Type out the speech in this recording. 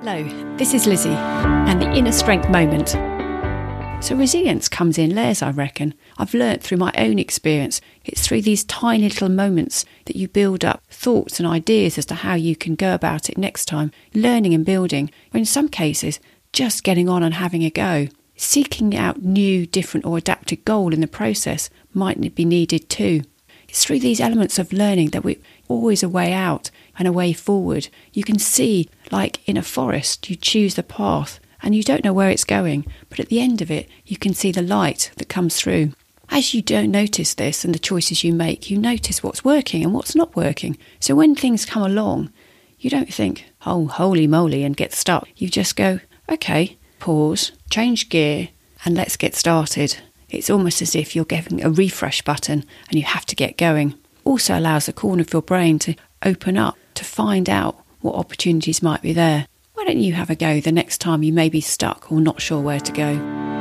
Hello, this is Lizzie and the Inner Strength Moment. So, resilience comes in layers, I reckon. I've learnt through my own experience. It's through these tiny little moments that you build up thoughts and ideas as to how you can go about it next time, learning and building, or in some cases, just getting on and having a go. Seeking out new, different, or adapted goal in the process might be needed too. It's through these elements of learning that we always a way out and a way forward. You can see, like in a forest, you choose the path and you don't know where it's going, but at the end of it, you can see the light that comes through. As you don't notice this and the choices you make, you notice what's working and what's not working. So when things come along, you don't think, oh, holy moly, and get stuck. You just go, okay, pause, change gear, and let's get started. It's almost as if you're getting a refresh button and you have to get going. Also allows the corner of your brain to open up to find out what opportunities might be there. Why don't you have a go the next time you may be stuck or not sure where to go?